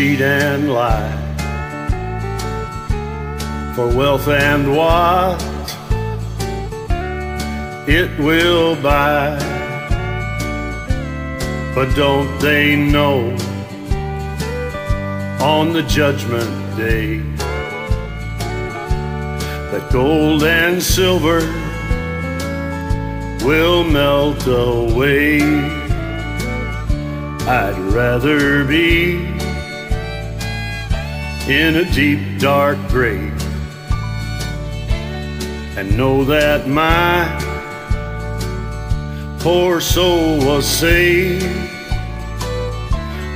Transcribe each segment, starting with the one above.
cheat and lie for wealth and what it will buy. But don't they know on the judgment day that gold and silver will melt away? I'd rather be in a deep dark grave. And know that my poor soul was saved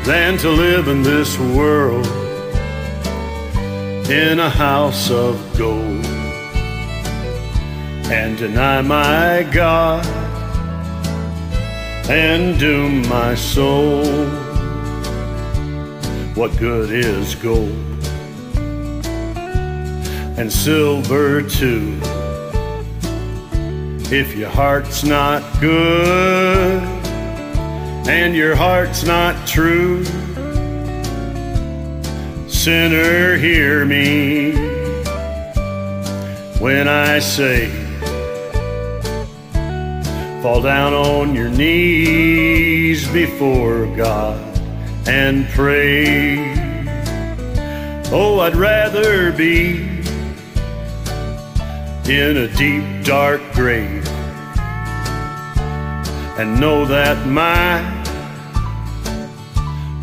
than to live in this world in a house of gold. And deny my God and doom my soul. What good is gold and silver too? If your heart's not good and your heart's not true, sinner, hear me when I say, fall down on your knees before God and pray. Oh, I'd rather be in a deep, dark grave and know that my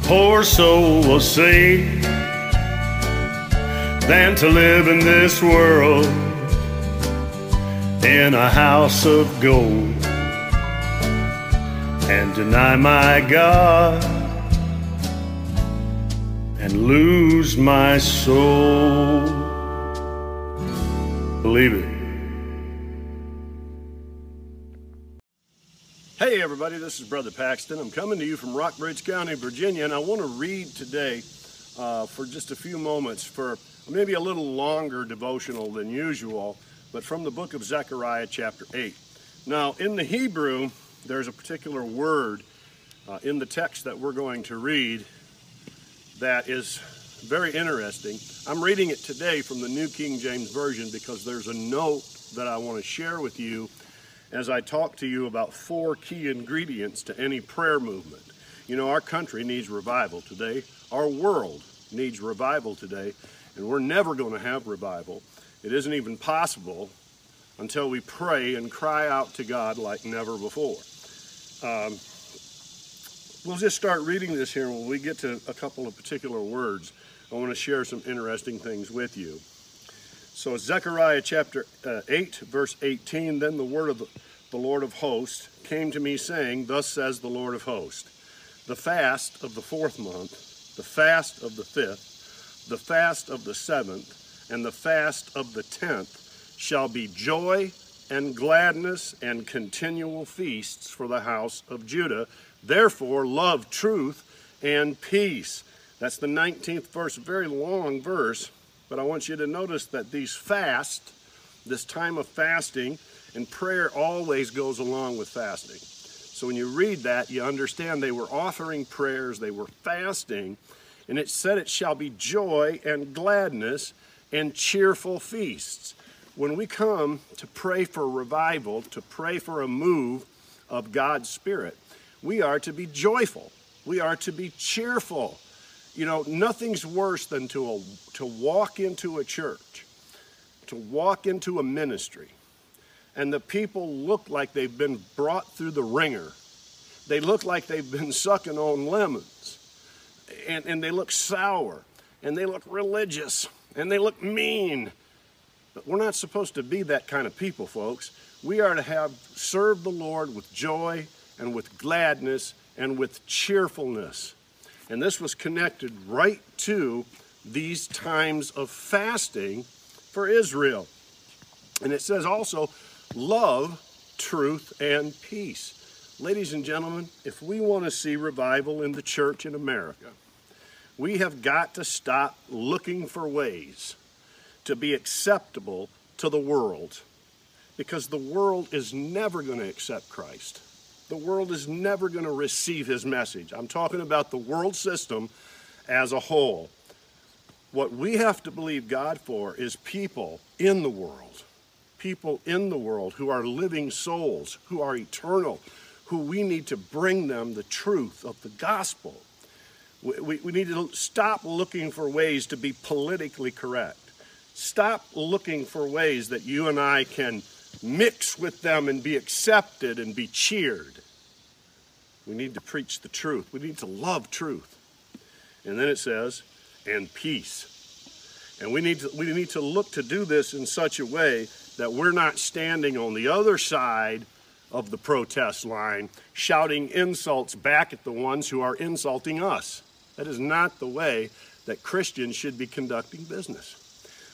poor soul was saved than to live in this world in a house of gold and deny my God and lose my soul. Believe it. Hey, everybody, this is Brother Paxton. I'm coming to you from Rockbridge County, Virginia, and I want to read today uh, for just a few moments for maybe a little longer devotional than usual, but from the book of Zechariah, chapter 8. Now, in the Hebrew, there's a particular word uh, in the text that we're going to read that is very interesting. I'm reading it today from the New King James Version because there's a note that I want to share with you as I talk to you about four key ingredients to any prayer movement. You know, our country needs revival today. Our world needs revival today, and we're never going to have revival. It isn't even possible until we pray and cry out to God like never before. Um, we'll just start reading this here. When we get to a couple of particular words, I want to share some interesting things with you. So Zechariah chapter uh, 8, verse 18, then the word of the, Lord of hosts came to me saying, Thus says the Lord of hosts, the fast of the fourth month, the fast of the fifth, the fast of the seventh, and the fast of the tenth shall be joy and gladness and continual feasts for the house of Judah. Therefore, love truth and peace. That's the 19th verse, very long verse, but I want you to notice that these fast, this time of fasting, and prayer always goes along with fasting. So when you read that, you understand they were offering prayers, they were fasting, and it said it shall be joy and gladness and cheerful feasts when we come to pray for revival, to pray for a move of God's Spirit, we are to be joyful. We are to be cheerful. You know, nothing's worse than to, a, to walk into a church, to walk into a ministry, and the people look like they've been brought through the wringer. They look like they've been sucking on lemons, and, and they look sour, and they look religious, and they look mean, but we're not supposed to be that kind of people, folks. We are to have served the Lord with joy and with gladness and with cheerfulness. And this was connected right to these times of fasting for Israel. And it says also, love, truth, and peace. Ladies and gentlemen, if we want to see revival in the church in America, we have got to stop looking for ways to be acceptable to the world because the world is never going to accept Christ. The world is never going to receive his message. I'm talking about the world system as a whole. What we have to believe God for is people in the world, people in the world who are living souls, who are eternal, who we need to bring them the truth of the gospel. We, we, we need to stop looking for ways to be politically correct. Stop looking for ways that you and I can mix with them and be accepted and be cheered. We need to preach the truth. We need to love truth. And then it says, and peace. And we need to, we need to look to do this in such a way that we're not standing on the other side of the protest line shouting insults back at the ones who are insulting us. That is not the way that Christians should be conducting business.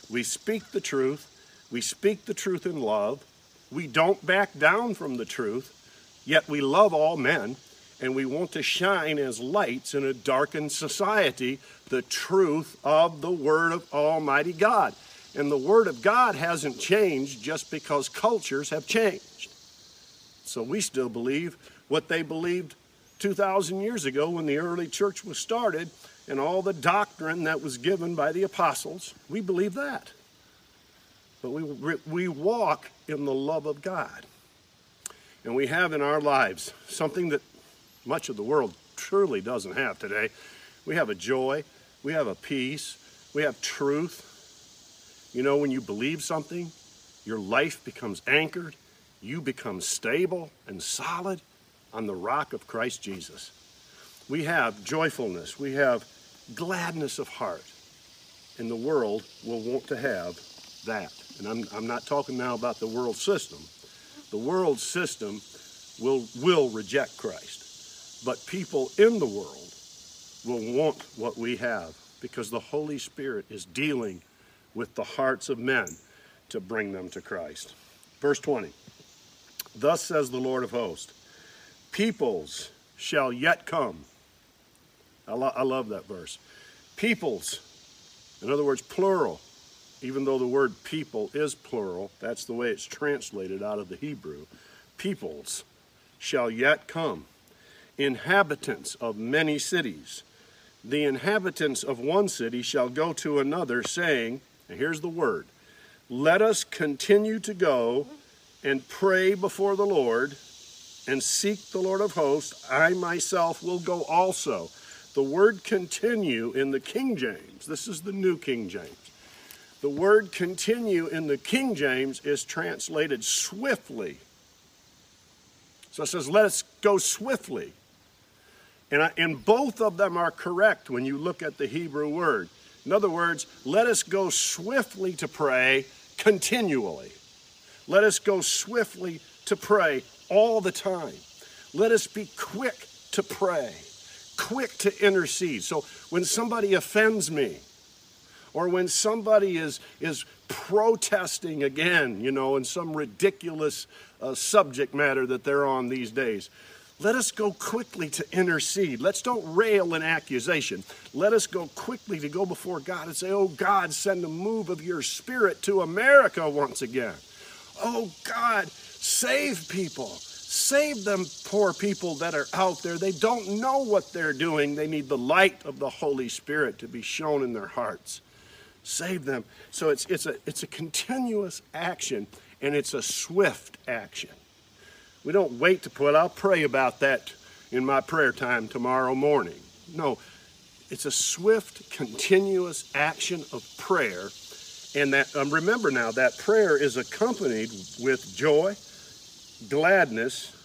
We speak the truth, we speak the truth in love, we don't back down from the truth, yet we love all men, and we want to shine as lights in a darkened society the truth of the Word of Almighty God. And the Word of God hasn't changed just because cultures have changed. So we still believe what they believed 2,000 years ago when the early church was started and all the doctrine that was given by the apostles. We believe that. But we, we walk in the love of God. And we have in our lives something that much of the world truly doesn't have today. We have a joy, we have a peace, we have truth. You know, when you believe something, your life becomes anchored, you become stable and solid on the rock of Christ Jesus. We have joyfulness, we have gladness of heart, and the world will want to have that. And I'm, I'm not talking now about the world system. The world system will, will reject Christ, but people in the world will want what we have because the Holy Spirit is dealing with the hearts of men to bring them to Christ. Verse 20 Thus says the Lord of hosts, peoples shall yet come. I, lo- I love that verse. Peoples, in other words, plural, even though the word people is plural, that's the way it's translated out of the Hebrew. Peoples shall yet come, inhabitants of many cities. The inhabitants of one city shall go to another, saying, and here's the word, let us continue to go and pray before the Lord and seek the Lord of hosts. I myself will go also. The word continue in the King James, this is the New King James. The word continue in the King James is translated swiftly. So it says, let us go swiftly. And, I, and both of them are correct when you look at the Hebrew word. In other words, let us go swiftly to pray continually. Let us go swiftly to pray all the time. Let us be quick to pray, quick to intercede. So when somebody offends me, or when somebody is, is protesting again, you know, in some ridiculous uh, subject matter that they're on these days, let us go quickly to intercede. Let's don't rail in accusation. Let us go quickly to go before God and say, Oh God, send a move of your spirit to America once again. Oh God, save people. Save them poor people that are out there. They don't know what they're doing. They need the light of the Holy Spirit to be shown in their hearts. Save them. So it's, it's, a, it's a continuous action and it's a swift action. We don't wait to put, I'll pray about that in my prayer time tomorrow morning. No, it's a swift, continuous action of prayer. And that, um, remember now, that prayer is accompanied with joy, gladness,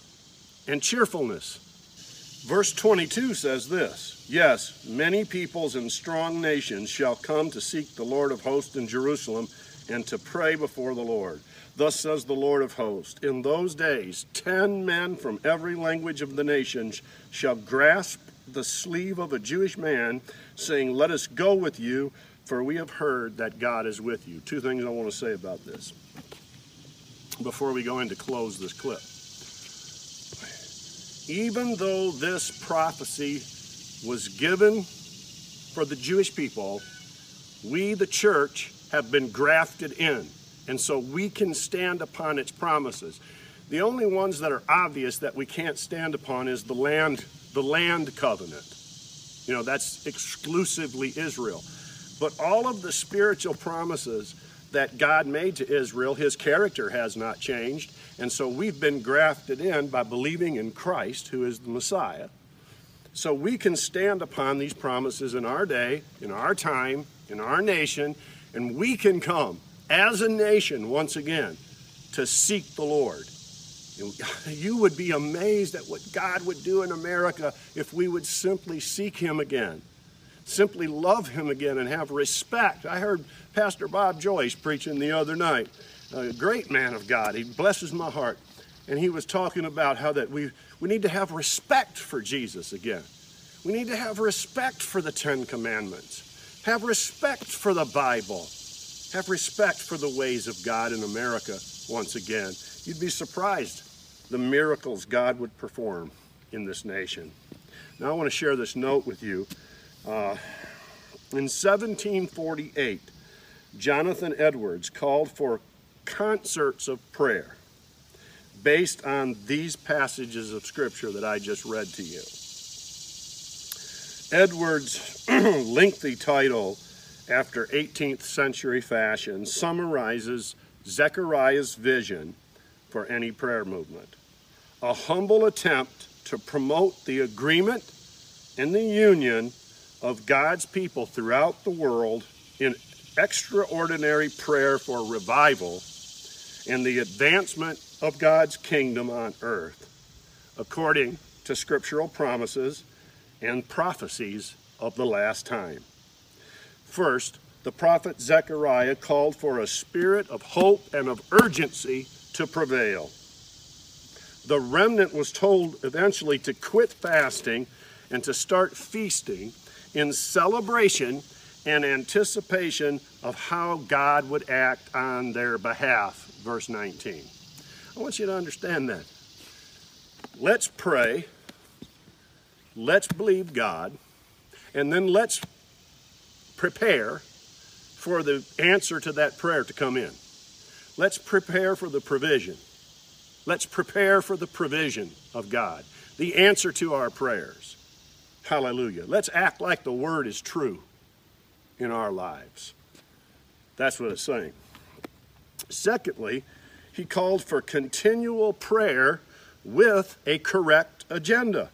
and cheerfulness. Verse 22 says this Yes, many peoples and strong nations shall come to seek the Lord of hosts in Jerusalem and to pray before the Lord. Thus says the Lord of hosts In those days, ten men from every language of the nations shall grasp the sleeve of a Jewish man, saying, Let us go with you, for we have heard that God is with you. Two things I want to say about this before we go in to close this clip. Even though this prophecy was given for the Jewish people, we, the church, have been grafted in. And so we can stand upon its promises. The only ones that are obvious that we can't stand upon is the land, the land covenant. You know, that's exclusively Israel. But all of the spiritual promises that God made to Israel, his character has not changed. And so we've been grafted in by believing in Christ, who is the Messiah. So we can stand upon these promises in our day, in our time, in our nation, and we can come as a nation once again to seek the Lord. You would be amazed at what God would do in America if we would simply seek Him again, simply love Him again, and have respect. I heard Pastor Bob Joyce preaching the other night, a great man of God. He blesses my heart. And he was talking about how that we, we need to have respect for Jesus again. We need to have respect for the Ten Commandments, have respect for the Bible, have respect for the ways of God in America once again. You'd be surprised the miracles God would perform in this nation. Now, I want to share this note with you. Uh, in 1748, Jonathan Edwards called for concerts of prayer based on these passages of Scripture that I just read to you. Edwards' lengthy title, after 18th century fashion, summarizes Zechariah's vision for any prayer movement. A humble attempt to promote the agreement and the union of God's people throughout the world in extraordinary prayer for revival and the advancement of God's kingdom on earth, according to scriptural promises and prophecies of the last time. First, the prophet Zechariah called for a spirit of hope and of urgency to prevail. The remnant was told eventually to quit fasting and to start feasting in celebration and anticipation of how God would act on their behalf. Verse 19. I want you to understand that. Let's pray. Let's believe God. And then let's prepare for the answer to that prayer to come in. Let's prepare for the provision. Let's prepare for the provision of God, the answer to our prayers. Hallelujah. Let's act like the word is true in our lives. That's what it's saying. Secondly, he called for continual prayer with a correct agenda.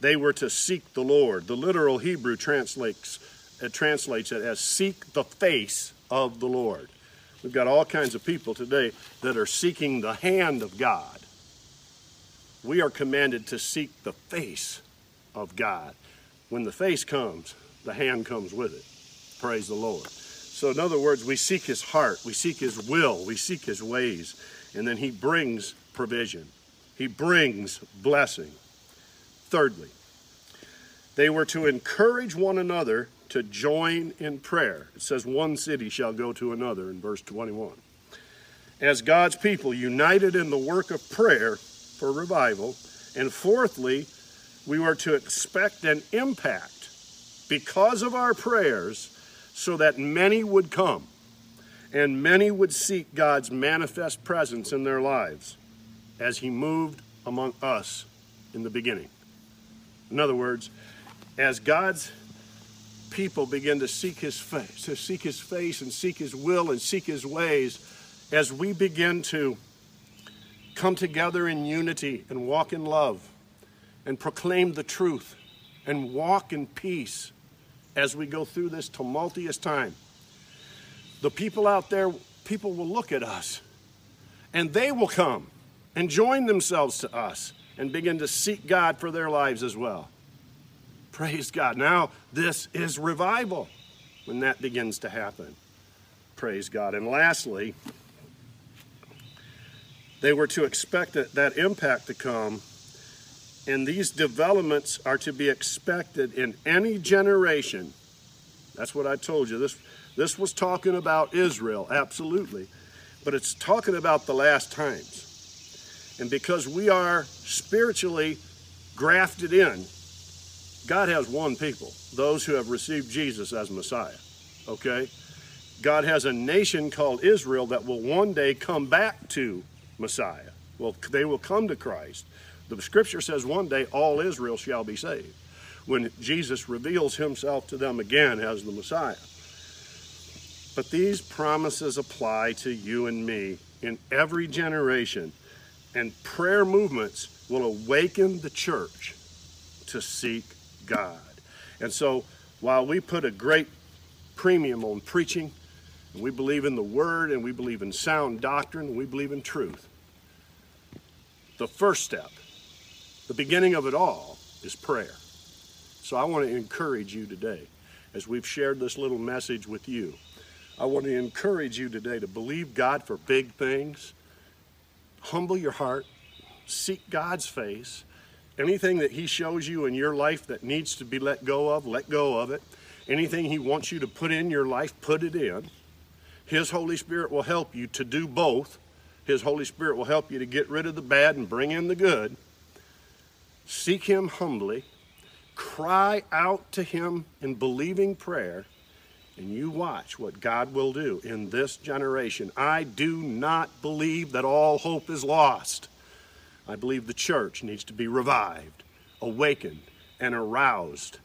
They were to seek the Lord. The literal Hebrew translates it, translates it as seek the face of the Lord. We've got all kinds of people today that are seeking the hand of God. We are commanded to seek the face of God. When the face comes, the hand comes with it. Praise the Lord. So, in other words, we seek his heart, we seek his will, we seek his ways, and then he brings provision. He brings blessing. Thirdly, they were to encourage one another to join in prayer. It says, One city shall go to another in verse 21. As God's people united in the work of prayer for revival. And fourthly, we were to expect an impact because of our prayers so that many would come and many would seek God's manifest presence in their lives as He moved among us in the beginning. In other words, as God's people begin to seek His face, to seek His face and seek His will and seek His ways, as we begin to come together in unity and walk in love and proclaim the truth and walk in peace as we go through this tumultuous time. The people out there, people will look at us and they will come and join themselves to us and begin to seek God for their lives as well. Praise God. Now, this is revival when that begins to happen. Praise God. And lastly, they were to expect that, that impact to come and these developments are to be expected in any generation. That's what I told you. This, this was talking about Israel, absolutely. But it's talking about the last times. And because we are spiritually grafted in, God has one people, those who have received Jesus as Messiah. Okay? God has a nation called Israel that will one day come back to Messiah. Well, they will come to Christ. The scripture says one day all Israel shall be saved when Jesus reveals himself to them again as the Messiah. But these promises apply to you and me in every generation, and prayer movements will awaken the church to seek God. And so, while we put a great premium on preaching, and we believe in the Word, and we believe in sound doctrine, and we believe in truth, the first step, the beginning of it all, is prayer. So I want to encourage you today, as we've shared this little message with you, I want to encourage you today to believe God for big things, humble your heart, seek God's face. Anything that He shows you in your life that needs to be let go of, let go of it. Anything He wants you to put in your life, put it in. His Holy Spirit will help you to do both. His Holy Spirit will help you to get rid of the bad and bring in the good. Seek Him humbly. Cry out to Him in believing prayer and you watch what God will do in this generation. I do not believe that all hope is lost. I believe the church needs to be revived, awakened, and aroused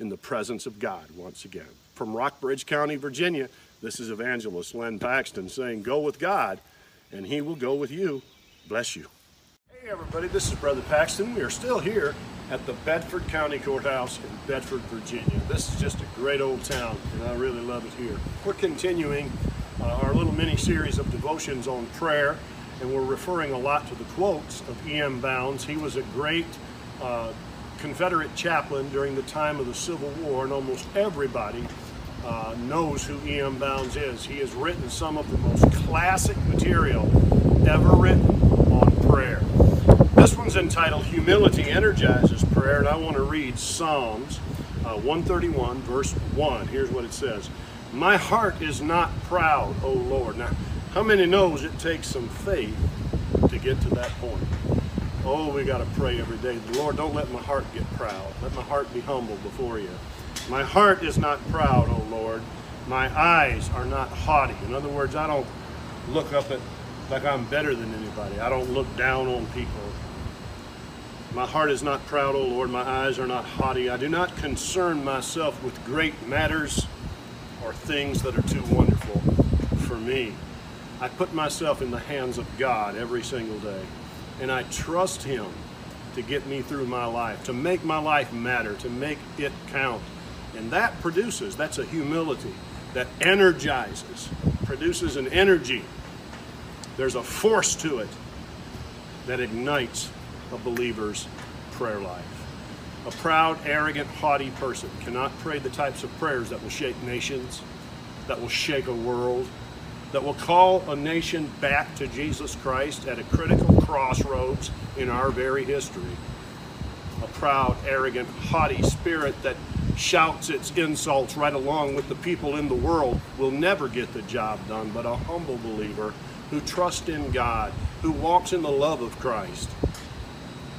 in the presence of God once again. From Rockbridge County, Virginia, this is Evangelist Len Paxton saying, Go with God, and He will go with you. Bless you. Hey, everybody, this is Brother Paxton. We are still here at the Bedford County Courthouse in Bedford, Virginia. This is just a great old town, and I really love it here. We're continuing uh, our little mini series of devotions on prayer, and we're referring a lot to the quotes of E.M. Bounds. He was a great uh, Confederate chaplain during the time of the Civil War, and almost everybody uh, knows who E.M. Bounds is. He has written some of the most classic material ever written on prayer. This one's entitled Humility Energizes Prayer, and I want to read Psalms uh, 131, verse 1. Here's what it says My heart is not proud, O Lord. Now, how many knows it takes some faith to get to that point? Oh, we got to pray every day. Lord, don't let my heart get proud. Let my heart be humble before you. My heart is not proud, O Lord. My eyes are not haughty. In other words, I don't look up at like I'm better than anybody. I don't look down on people. My heart is not proud, O Lord. My eyes are not haughty. I do not concern myself with great matters or things that are too wonderful for me. I put myself in the hands of God every single day, and I trust Him to get me through my life, to make my life matter, to make it count. And that produces, that's a humility that energizes, produces an energy. There's a force to it that ignites a believer's prayer life. A proud, arrogant, haughty person cannot pray the types of prayers that will shake nations, that will shake a world, that will call a nation back to Jesus Christ at a critical crossroads in our very history. A proud, arrogant, haughty spirit that shouts its insults right along with the people in the world will never get the job done, but a humble believer who trusts in God, who walks in the love of Christ,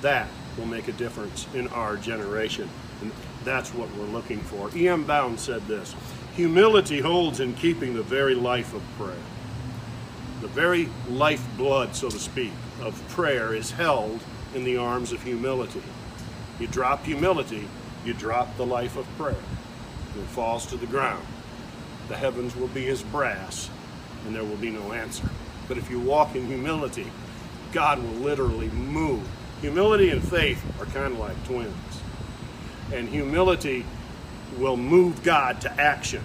that will make a difference in our generation. And that's what we're looking for. E.M. Bound said this Humility holds in keeping the very life of prayer. The very lifeblood, so to speak, of prayer is held in the arms of humility. You drop humility, you drop the life of prayer. It falls to the ground. The heavens will be as brass, and there will be no answer. But if you walk in humility, God will literally move Humility and faith are kind of like twins. And humility will move God to action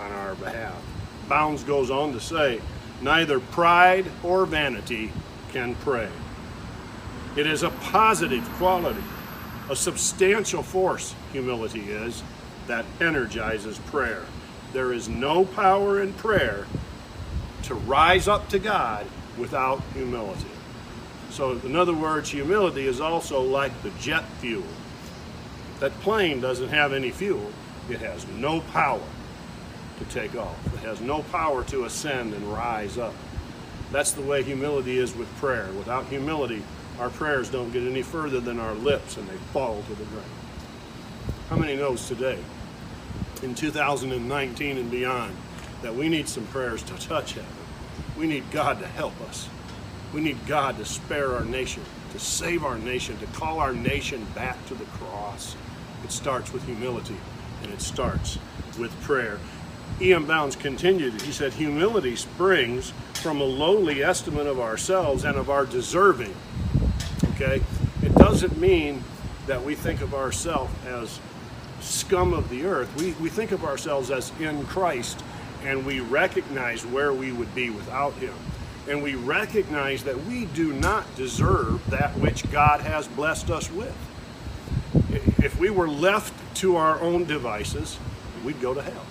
on our behalf. Bounds goes on to say, neither pride or vanity can pray. It is a positive quality, a substantial force, humility is, that energizes prayer. There is no power in prayer to rise up to God without humility. So, in other words, humility is also like the jet fuel. That plane doesn't have any fuel, it has no power to take off, it has no power to ascend and rise up. That's the way humility is with prayer. Without humility, our prayers don't get any further than our lips and they fall to the ground. How many knows today, in 2019 and beyond, that we need some prayers to touch heaven? We need God to help us We need God to spare our nation, to save our nation, to call our nation back to the cross. It starts with humility and it starts with prayer. E.M. Bounds continued, he said, Humility springs from a lowly estimate of ourselves and of our deserving. Okay? It doesn't mean that we think of ourselves as scum of the earth. We, we think of ourselves as in Christ and we recognize where we would be without Him. And we recognize that we do not deserve that which God has blessed us with. If we were left to our own devices, we'd go to hell.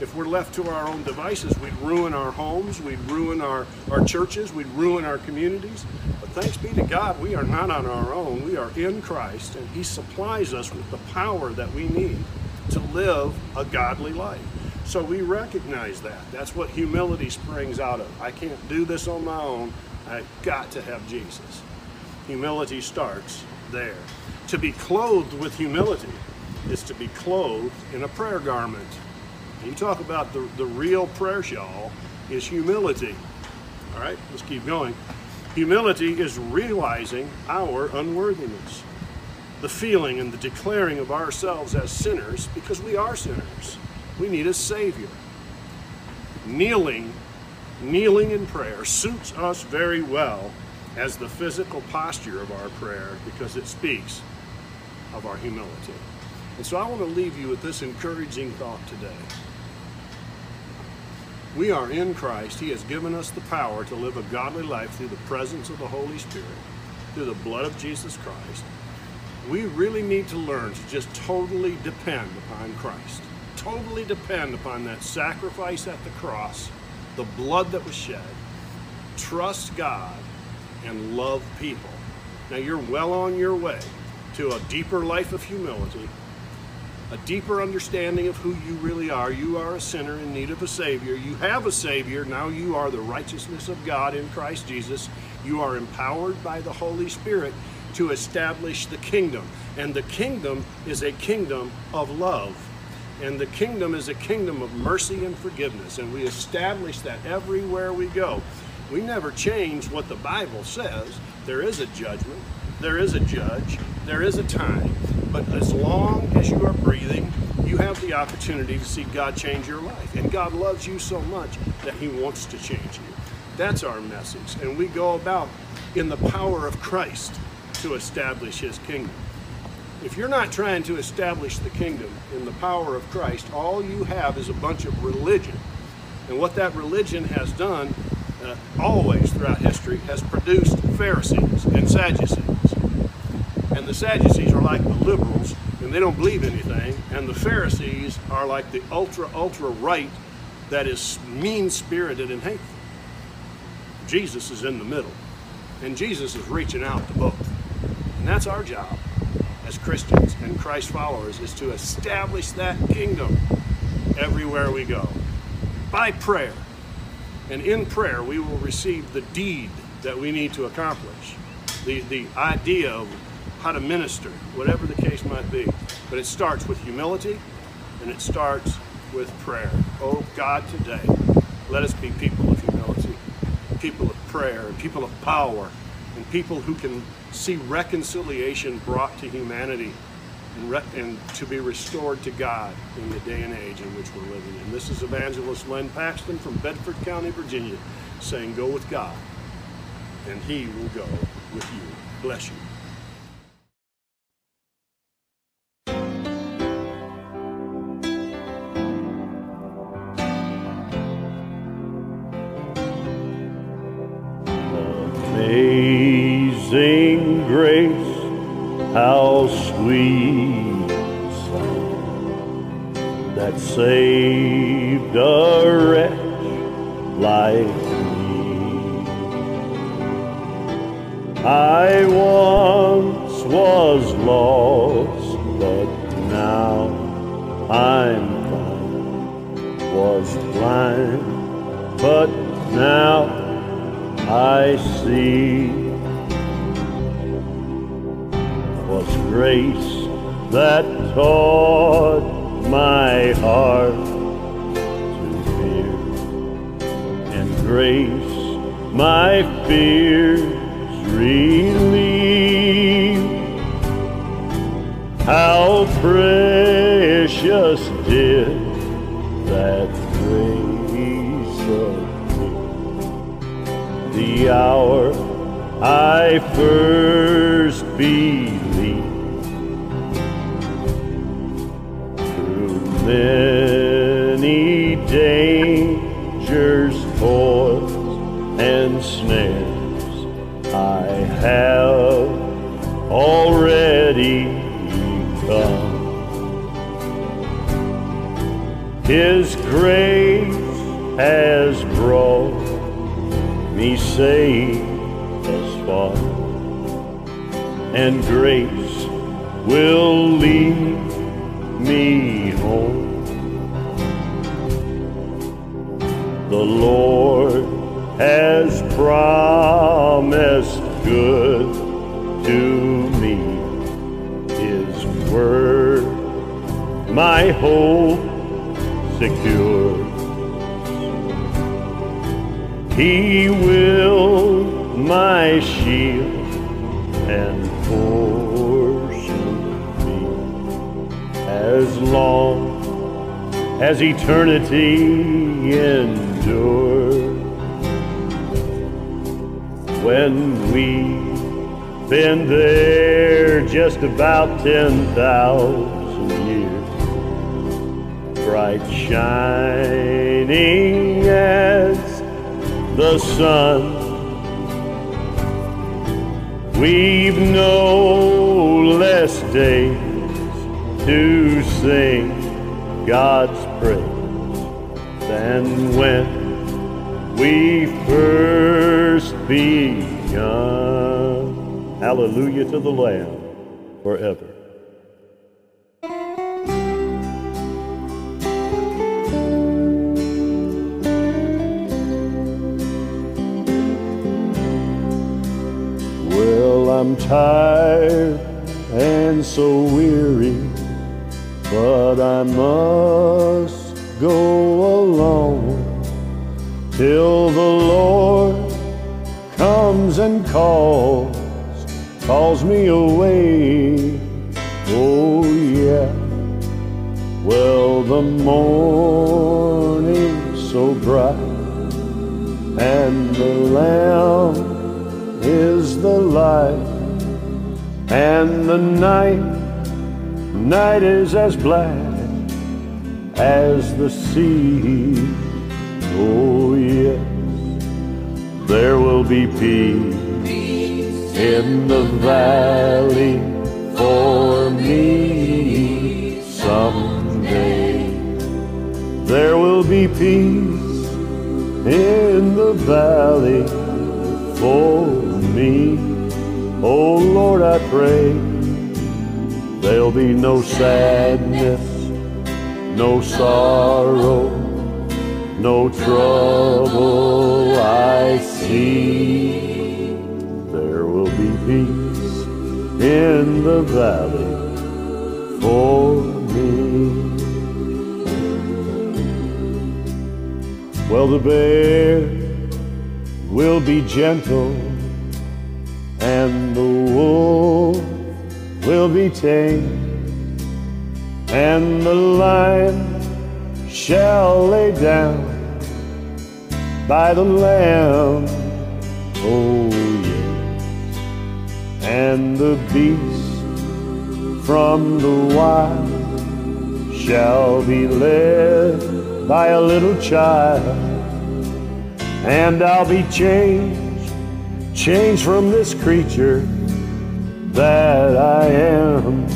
If we're left to our own devices, we'd ruin our homes, we'd ruin our, our churches, we'd ruin our communities. But thanks be to God, we are not on our own. We are in Christ, and He supplies us with the power that we need to live a godly life. So we recognize that. That's what humility springs out of. I can't do this on my own. I've got to have Jesus. Humility starts there. To be clothed with humility is to be clothed in a prayer garment. You talk about the, the real prayer shawl is humility. All right, let's keep going. Humility is realizing our unworthiness, the feeling and the declaring of ourselves as sinners because we are sinners. We need a Savior. Kneeling, kneeling in prayer suits us very well as the physical posture of our prayer because it speaks of our humility. And so I want to leave you with this encouraging thought today. We are in Christ. He has given us the power to live a godly life through the presence of the Holy Spirit, through the blood of Jesus Christ. We really need to learn to just totally depend upon Christ totally depend upon that sacrifice at the cross, the blood that was shed, trust God, and love people. Now you're well on your way to a deeper life of humility, a deeper understanding of who you really are. You are a sinner in need of a Savior. You have a Savior. Now you are the righteousness of God in Christ Jesus. You are empowered by the Holy Spirit to establish the kingdom. And the kingdom is a kingdom of love. And the kingdom is a kingdom of mercy and forgiveness. And we establish that everywhere we go. We never change what the Bible says. There is a judgment, there is a judge, there is a time. But as long as you are breathing, you have the opportunity to see God change your life. And God loves you so much that He wants to change you. That's our message. And we go about in the power of Christ to establish His kingdom. If you're not trying to establish the kingdom in the power of Christ, all you have is a bunch of religion. And what that religion has done, uh, always throughout history, has produced Pharisees and Sadducees. And the Sadducees are like the liberals, and they don't believe anything. And the Pharisees are like the ultra, ultra right that is mean spirited and hateful. Jesus is in the middle, and Jesus is reaching out to both. And that's our job as Christians and Christ followers is to establish that kingdom everywhere we go by prayer. And in prayer, we will receive the deed that we need to accomplish, the, the idea of how to minister, whatever the case might be. But it starts with humility and it starts with prayer. Oh God, today, let us be people of humility, people of prayer, people of power, and people who can see reconciliation brought to humanity and, and, to be restored to God in the day and age in which we're living in. This is Evangelist Len Paxton from Bedford County, Virginia, saying, Go with God, and He will go with you. Bless you. Saved a wretch like me. I once was lost, but now I'm found. Was blind, but now I see was grace that taught my heart to fear, and grace my fears relieve. How precious did that grace appear the hour I first believed. Many dangers, toils, and snares, I have already come. His grace has brought me safe thus far, and grace will lead The Lord has promised good to me. His word, my hope secure. He will my shield and portion be as long as eternity endures. When we've been there just about 10,000 years, bright shining as the sun. We've no less days to sing God's praise than when we first begun. Hallelujah to the Lamb forever. Well, I'm tired and so weary, but I must go along till the Lord comes and calls, calls me away. Oh, yeah. Well, the morning's so bright, and the Lamb is the light, and the night, night is as black as the sea. Oh, yes, there will be peace in the valley for me someday. There will be peace in the valley for me. Oh Lord, I pray there'll be no sadness, no sorrow, no trouble I see. There will be peace in the valley for me. Well, the bear will be gentle, and the wolf will be tame, and the lion shall lay down by the lamb. Oh, yes, and the beast from the wild shall be led by a little child and I'll be changed, changed from this creature that I am.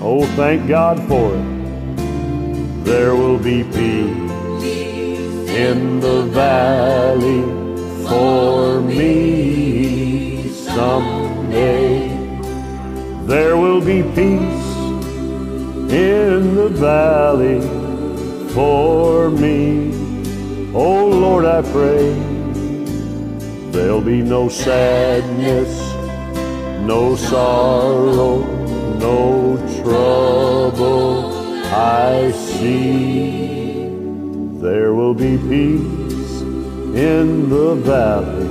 Oh, thank God for it. There will be peace in the valley for me someday. There will be peace in the valley for me. Oh Lord, I pray there'll be no sadness, no sorrow, no trouble I see. There will be peace in the valley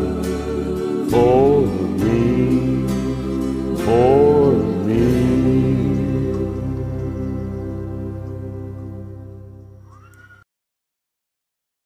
for me, for